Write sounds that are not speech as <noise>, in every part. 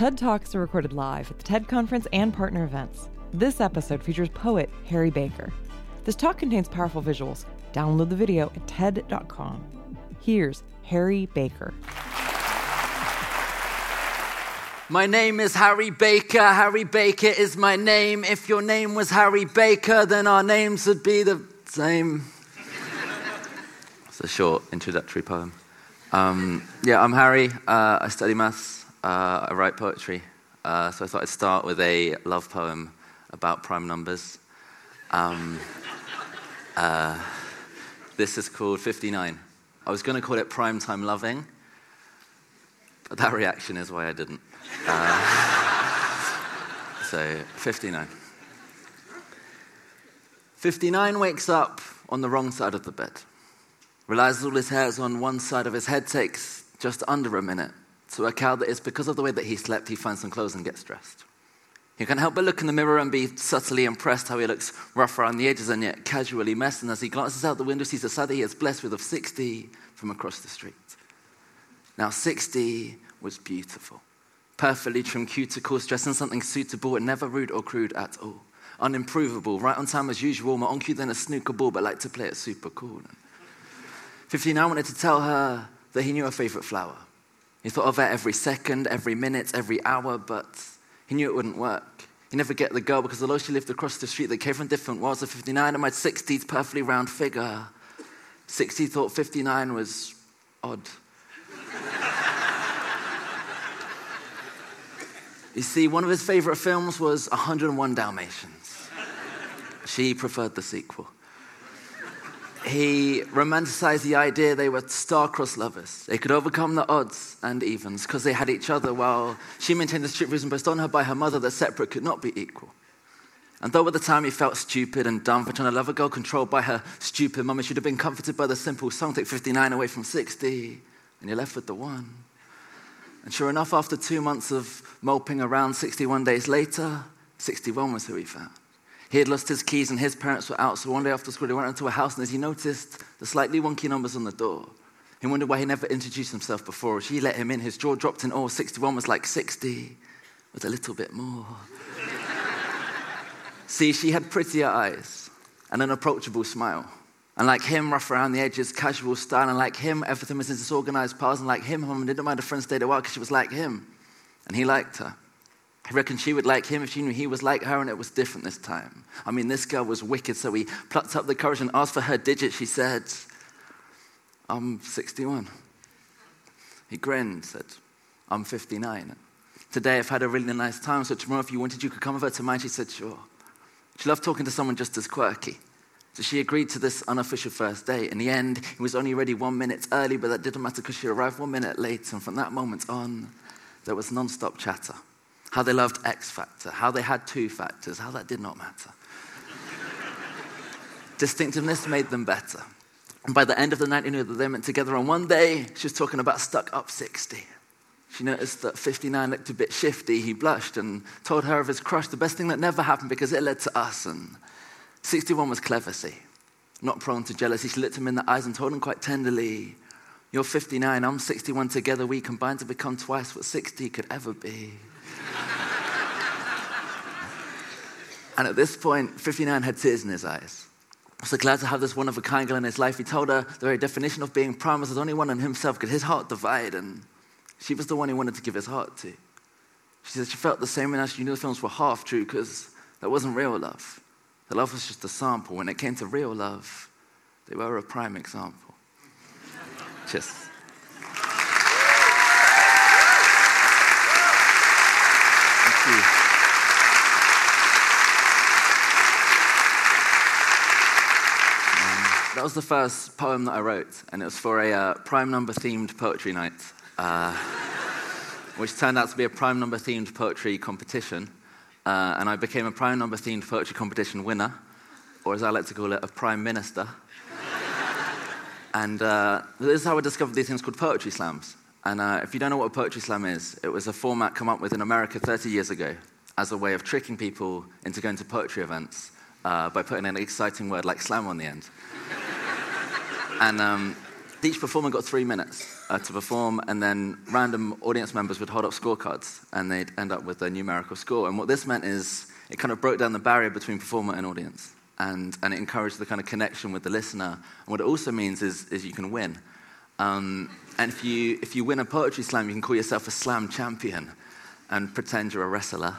TED Talks are recorded live at the TED Conference and partner events. This episode features poet Harry Baker. This talk contains powerful visuals. Download the video at TED.com. Here's Harry Baker. My name is Harry Baker. Harry Baker is my name. If your name was Harry Baker, then our names would be the same. it's a short introductory poem. Um, yeah, I'm Harry. Uh, I study maths. Uh, I write poetry. Uh, so I thought I'd start with a love poem about prime numbers. Um, <laughs> uh, this is called 59. I was going to call it Prime Time Loving, but that reaction is why I didn't. Uh, <laughs> so, 59. 59 wakes up on the wrong side of the bed, realizes all his hairs on one side of his head, takes just under a minute to work out that it's because of the way that he slept, he finds some clothes and gets dressed. He can't help but look in the mirror and be subtly impressed how he looks rough around the edges and yet casually messed. And as he glances out the window, sees the side that he is blessed with of 60 from across the street. Now, 60 was beautiful perfectly trimmed cuticles, dressed in something suitable and never rude or crude at all. Unimprovable, right on time as usual, more on cue than a snooker ball, but like to play it super cool. 59 wanted to tell her that he knew her favorite flower. He thought of her every second, every minute, every hour, but he knew it wouldn't work. He never get the girl because although she lived across the street, they came from different worlds. Of 59 and my 60s perfectly round figure. 60 thought 59 was odd. <laughs> You see, one of his favorite films was 101 Dalmatians. She preferred the sequel. He romanticized the idea they were star-crossed lovers. They could overcome the odds and evens because they had each other while she maintained the strict rules imposed on her by her mother that separate could not be equal. And though at the time he felt stupid and dumb for trying to love a girl controlled by her stupid mum, he should have been comforted by the simple song, take 59 away from 60, and you're left with the one. And sure enough, after two months of moping around, 61 days later, 61 was who he found. He had lost his keys and his parents were out, so one day after school he went into a house and as he noticed the slightly wonky numbers on the door, he wondered why he never introduced himself before. She let him in, his jaw dropped in awe. 61 was like 60, was a little bit more. <laughs> See, she had prettier eyes and an approachable smile. And like him, rough around the edges, casual style. And like him, everything was in disorganized piles. And like him, her mom didn't mind a friend stayed a while because she was like him. And he liked her. He reckoned she would like him if she knew he was like her, and it was different this time. I mean, this girl was wicked, so he plucked up the courage and asked for her digit. She said, I'm 61. He grinned, said, I'm 59. Today I've had a really nice time, so tomorrow if you wanted, you could come over to mine. She said, sure. She loved talking to someone just as quirky. So she agreed to this unofficial first date. In the end, he was only ready one minute early, but that didn't matter because she arrived one minute late. And from that moment on, there was non stop chatter. How they loved X Factor, how they had two factors, how that did not matter. Distinctiveness made them better. And by the end of the night, he knew that they went together. On one day, she was talking about stuck up 60. She noticed that 59 looked a bit shifty. He blushed and told her of his crush, the best thing that never happened because it led to us. And 61 was clever, see, not prone to jealousy. She looked him in the eyes and told him quite tenderly, You're 59, I'm 61, together we combine to become twice what 60 could ever be. And at this point, 59 had tears in his eyes. So glad to have this one of a kind girl in his life. He told her the very definition of being prime was only one in himself could his heart divide, and she was the one he wanted to give his heart to. She said she felt the same as she knew the films were half true because that wasn't real love. The love was just a sample. When it came to real love, they were a prime example. Cheers. That was the first poem that I wrote, and it was for a uh, prime number themed poetry night, uh, which turned out to be a prime number themed poetry competition. Uh, and I became a prime number themed poetry competition winner, or as I like to call it, a prime minister. and uh, this is how I discovered these things called poetry slams. And uh, if you don't know what a poetry slam is, it was a format come up with in America 30 years ago as a way of tricking people into going to poetry events uh, by putting an exciting word like slam on the end. and um, each performer got three minutes uh, to perform, and then random audience members would hold up scorecards, and they'd end up with a numerical score. And what this meant is it kind of broke down the barrier between performer and audience, and, and it encouraged the kind of connection with the listener. And what it also means is, is you can win. Um, and if you, if you win a poetry slam, you can call yourself a slam champion and pretend you're a wrestler.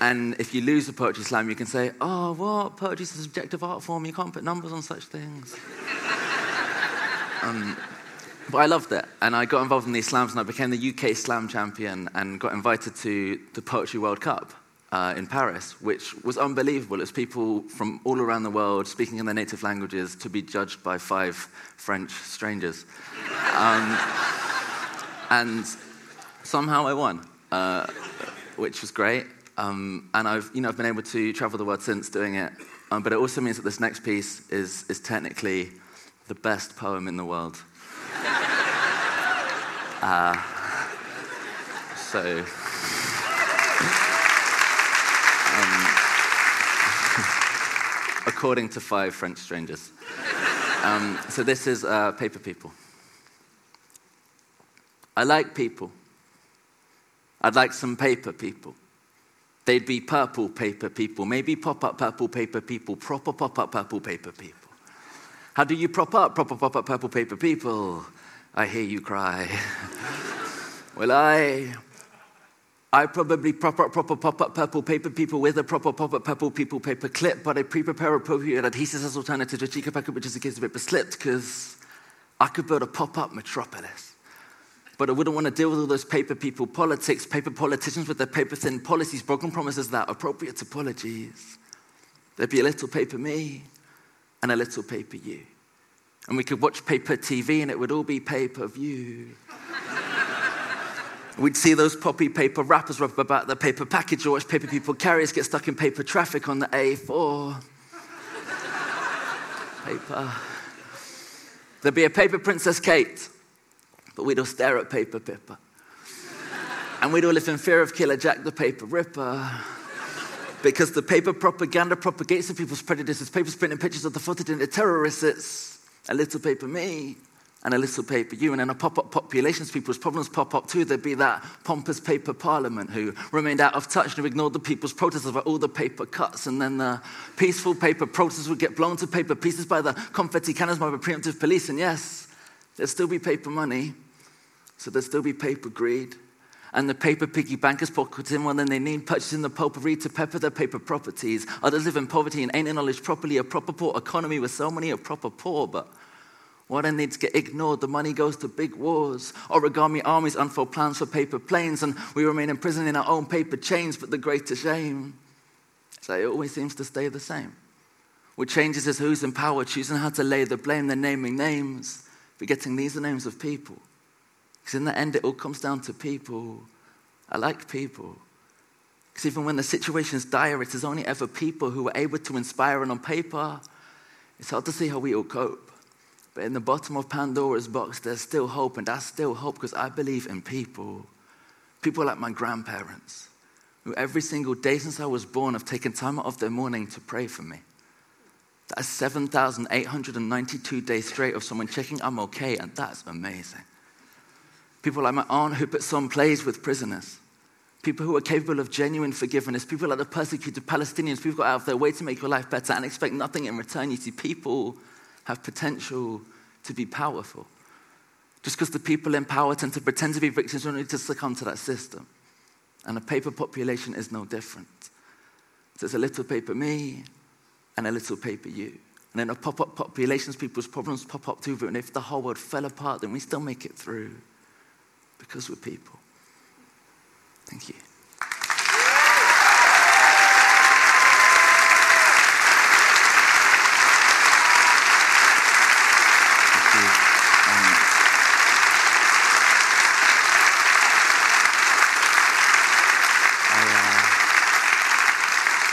And if you lose a poetry slam, you can say, oh, what? Poetry's a subjective art form. You can't put numbers on such things. um, but I loved it. And I got involved in these slams and I became the UK slam champion and got invited to the Poetry World Cup uh, in Paris, which was unbelievable. It was people from all around the world speaking in their native languages to be judged by five French strangers. Um, and somehow I won, uh, which was great. Um, and I've, you know, I've been able to travel the world since doing it. Um, but it also means that this next piece is, is technically the best poem in the world. <laughs> Uh, so. <laughs> according to five French strangers. Um, so this is uh, Paper People. I like people. I'd like some paper people. They'd be purple paper people, maybe pop up purple paper people, proper pop up purple paper people. How do you prop up proper pop up purple paper people? I hear you cry. <laughs> well, I I probably proper, proper pop-up purple paper people with a proper pop-up purple people paper clip, but I pre-prepare appropriate adhesives as alternative to Chica packet, which is a case the paper slipped, because I could build a pop-up metropolis. But I wouldn't want to deal with all those paper people politics, paper politicians with their paper thin policies, broken promises that appropriate apologies. There'd be a little paper me and a little paper you. And we could watch paper TV and it would all be pay per view. <laughs> We'd see those poppy paper wrappers wrap about the paper package or watch paper people carriers get stuck in paper traffic on the A4. <laughs> paper. There'd be a paper Princess Kate, but we'd all stare at paper Pippa. and we'd all live in fear of Killer Jack the Paper Ripper. Because the paper propaganda propagates the people's prejudices. Papers printing pictures of the photogenic terrorists. It's a little paper me and a little paper you. And in a pop up populations, people's problems pop up too. There'd be that pompous paper parliament who remained out of touch and who ignored the people's protests about all the paper cuts. And then the peaceful paper protests would get blown to paper pieces by the confetti cannons by the preemptive police. And yes, there'd still be paper money, so there'd still be paper greed. And the paper piggy bankers pocket in more than they need, purchasing the potpourri to pepper their paper properties. Others live in poverty and ain't acknowledged properly a proper poor economy with so many a proper poor, but what needs get ignored, the money goes to big wars. Origami armies unfold plans for paper planes, and we remain imprisoned in our own paper chains. But the greater shame is that it always seems to stay the same. What changes is who's in power, choosing how to lay the blame, then naming names, forgetting these are names of people. Because in the end, it all comes down to people. I like people. Because even when the situation's dire, it is only ever people who are able to inspire, and on paper, it's hard to see how we all cope. But in the bottom of Pandora's box, there's still hope, and that's still hope because I believe in people. People like my grandparents, who every single day since I was born have taken time out of their morning to pray for me. That's 7,892 days straight of someone checking I'm okay, and that's amazing. People like my aunt who puts on plays with prisoners. People who are capable of genuine forgiveness. People like the persecuted Palestinians. People go out of their way to make your life better and expect nothing in return. You see, people have potential to be powerful. Just because the people in power tend to pretend to be victims, don't need to succumb to that system. And a paper population is no different. So it's a little paper me and a little paper you. And in a pop up populations, people's problems pop up too. And if the whole world fell apart, then we still make it through because we're people. Thank you. Um, uh,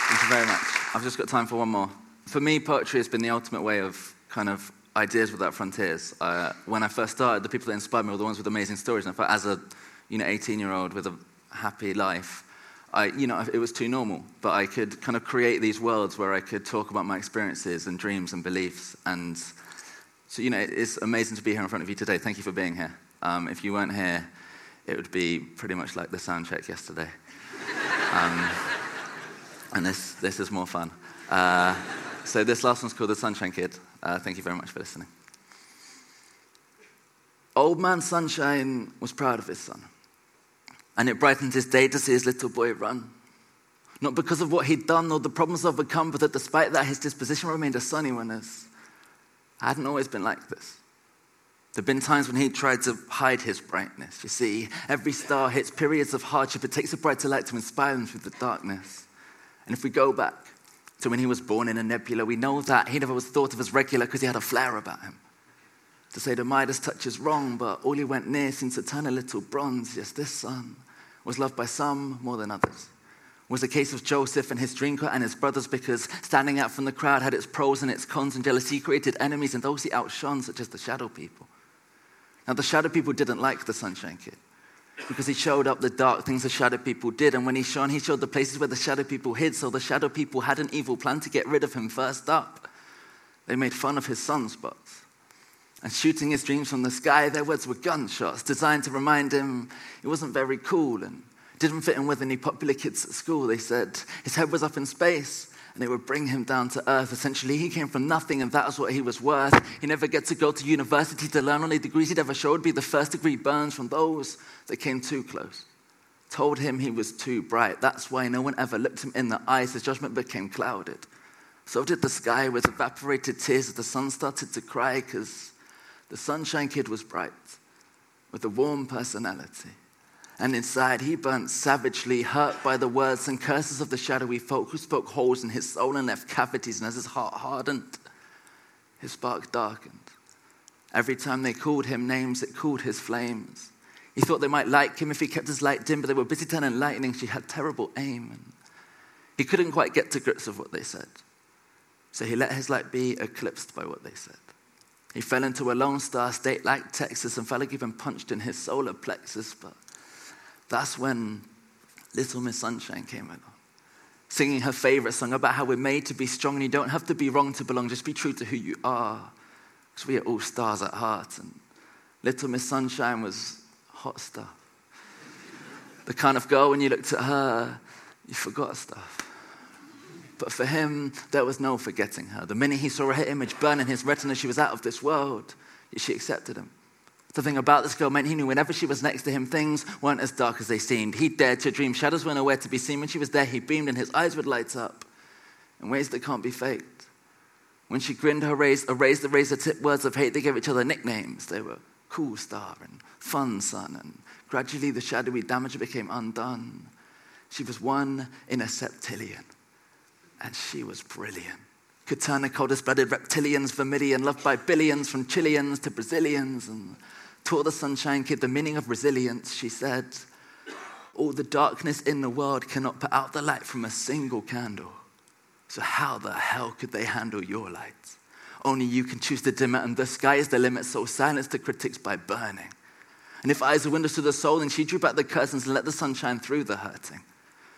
thank you very much. I've just got time for one more. For me, poetry has been the ultimate way of kind of ideas without frontiers. Uh, when I first started, the people that inspired me were the ones with amazing stories. And I thought, as a you know 18 year old with a happy life, I, you know, it was too normal. But I could kind of create these worlds where I could talk about my experiences and dreams and beliefs. And So, you know, it's amazing to be here in front of you today. Thank you for being here. Um, if you weren't here, it would be pretty much like the sound check yesterday. <laughs> Um, and this, this is more fun. Uh, so, this last one's called The Sunshine Kid. Uh, thank you very much for listening. Old Man Sunshine was proud of his son, and it brightened his day to see his little boy run. Not because of what he'd done or the problems overcome, but that despite that, his disposition remained a sunny one as I hadn't always been like this. There have been times when he tried to hide his brightness. You see, every star hits periods of hardship. It takes a brighter light to inspire them through the darkness. And if we go back to when he was born in a nebula, we know that he never was thought of as regular because he had a flare about him. To say the Midas touch is wrong, but all he went near since a little bronze. Yes, this son was loved by some more than others was the case of Joseph and his drinker and his brothers because standing out from the crowd had its pros and its cons, and jealousy created enemies and those he outshone, such as the shadow people. Now, the shadow people didn't like the sunshine kid because he showed up the dark things the shadow people did. And when he shone, he showed the places where the shadow people hid. So the shadow people had an evil plan to get rid of him first up. They made fun of his sunspots. And shooting his dreams from the sky, their words were gunshots designed to remind him it wasn't very cool and didn't fit in with any popular kids at school. They said his head was up in space and they would bring him down to earth. Essentially, he came from nothing and that was what he was worth. He never get to go to university to learn only degrees he'd ever show would be the first degree burns from those that came too close. Told him he was too bright. That's why no one ever looked him in the eyes. His judgment became clouded. So did the sky with evaporated tears as the sun started to cry because the sunshine kid was bright with a warm personality and inside he burnt savagely, hurt by the words and curses of the shadowy folk who spoke holes in his soul and left cavities. And as his heart hardened, his spark darkened. Every time they called him names, it cooled his flames. He thought they might like him if he kept his light dim, but they were busy turning lightning. She had terrible aim. And he couldn't quite get to grips with what they said. So he let his light be eclipsed by what they said. He fell into a lone star state like Texas and felt like even punched in his solar plexus, but that's when Little Miss Sunshine came along, singing her favorite song about how we're made to be strong and you don't have to be wrong to belong, just be true to who you are. Because we are all stars at heart. And Little Miss Sunshine was hot stuff. The kind of girl, when you looked at her, you forgot stuff. But for him, there was no forgetting her. The minute he saw her image burn in his retina, she was out of this world. Yet she accepted him. The thing about this girl meant he knew whenever she was next to him, things weren't as dark as they seemed. He dared to dream. Shadows weren't nowhere to be seen. When she was there, he beamed and his eyes would light up in ways that can't be faked. When she grinned her raised, erased the razor tip words of hate, they gave each other nicknames. They were Cool Star and Fun Sun, and gradually the shadowy damage became undone. She was one in a septillion, and she was brilliant. Could turn the coldest blooded reptilians vermilion, loved by billions from Chileans to Brazilians, and taught the Sunshine Kid the meaning of resilience. She said, All the darkness in the world cannot put out the light from a single candle. So, how the hell could they handle your light? Only you can choose to dim it, and the sky is the limit, so silence the critics by burning. And if eyes are windows to the soul, then she drew back the curtains and let the sun shine through the hurting.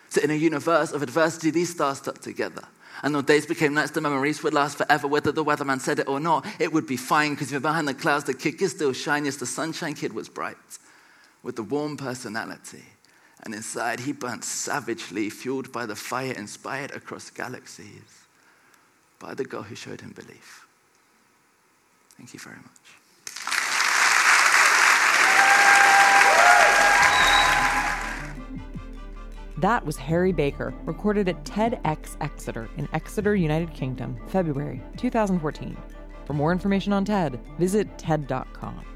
So, in a universe of adversity, these stars stuck together. And the days became nights, the memories would last forever, whether the weatherman said it or not. It would be fine because you're behind the clouds, the kick is still shiny. Yes, the sunshine kid was bright with a warm personality. And inside, he burnt savagely, fueled by the fire inspired across galaxies by the girl who showed him belief. Thank you very much. That was Harry Baker, recorded at TEDx Exeter in Exeter, United Kingdom, February 2014. For more information on TED, visit TED.com.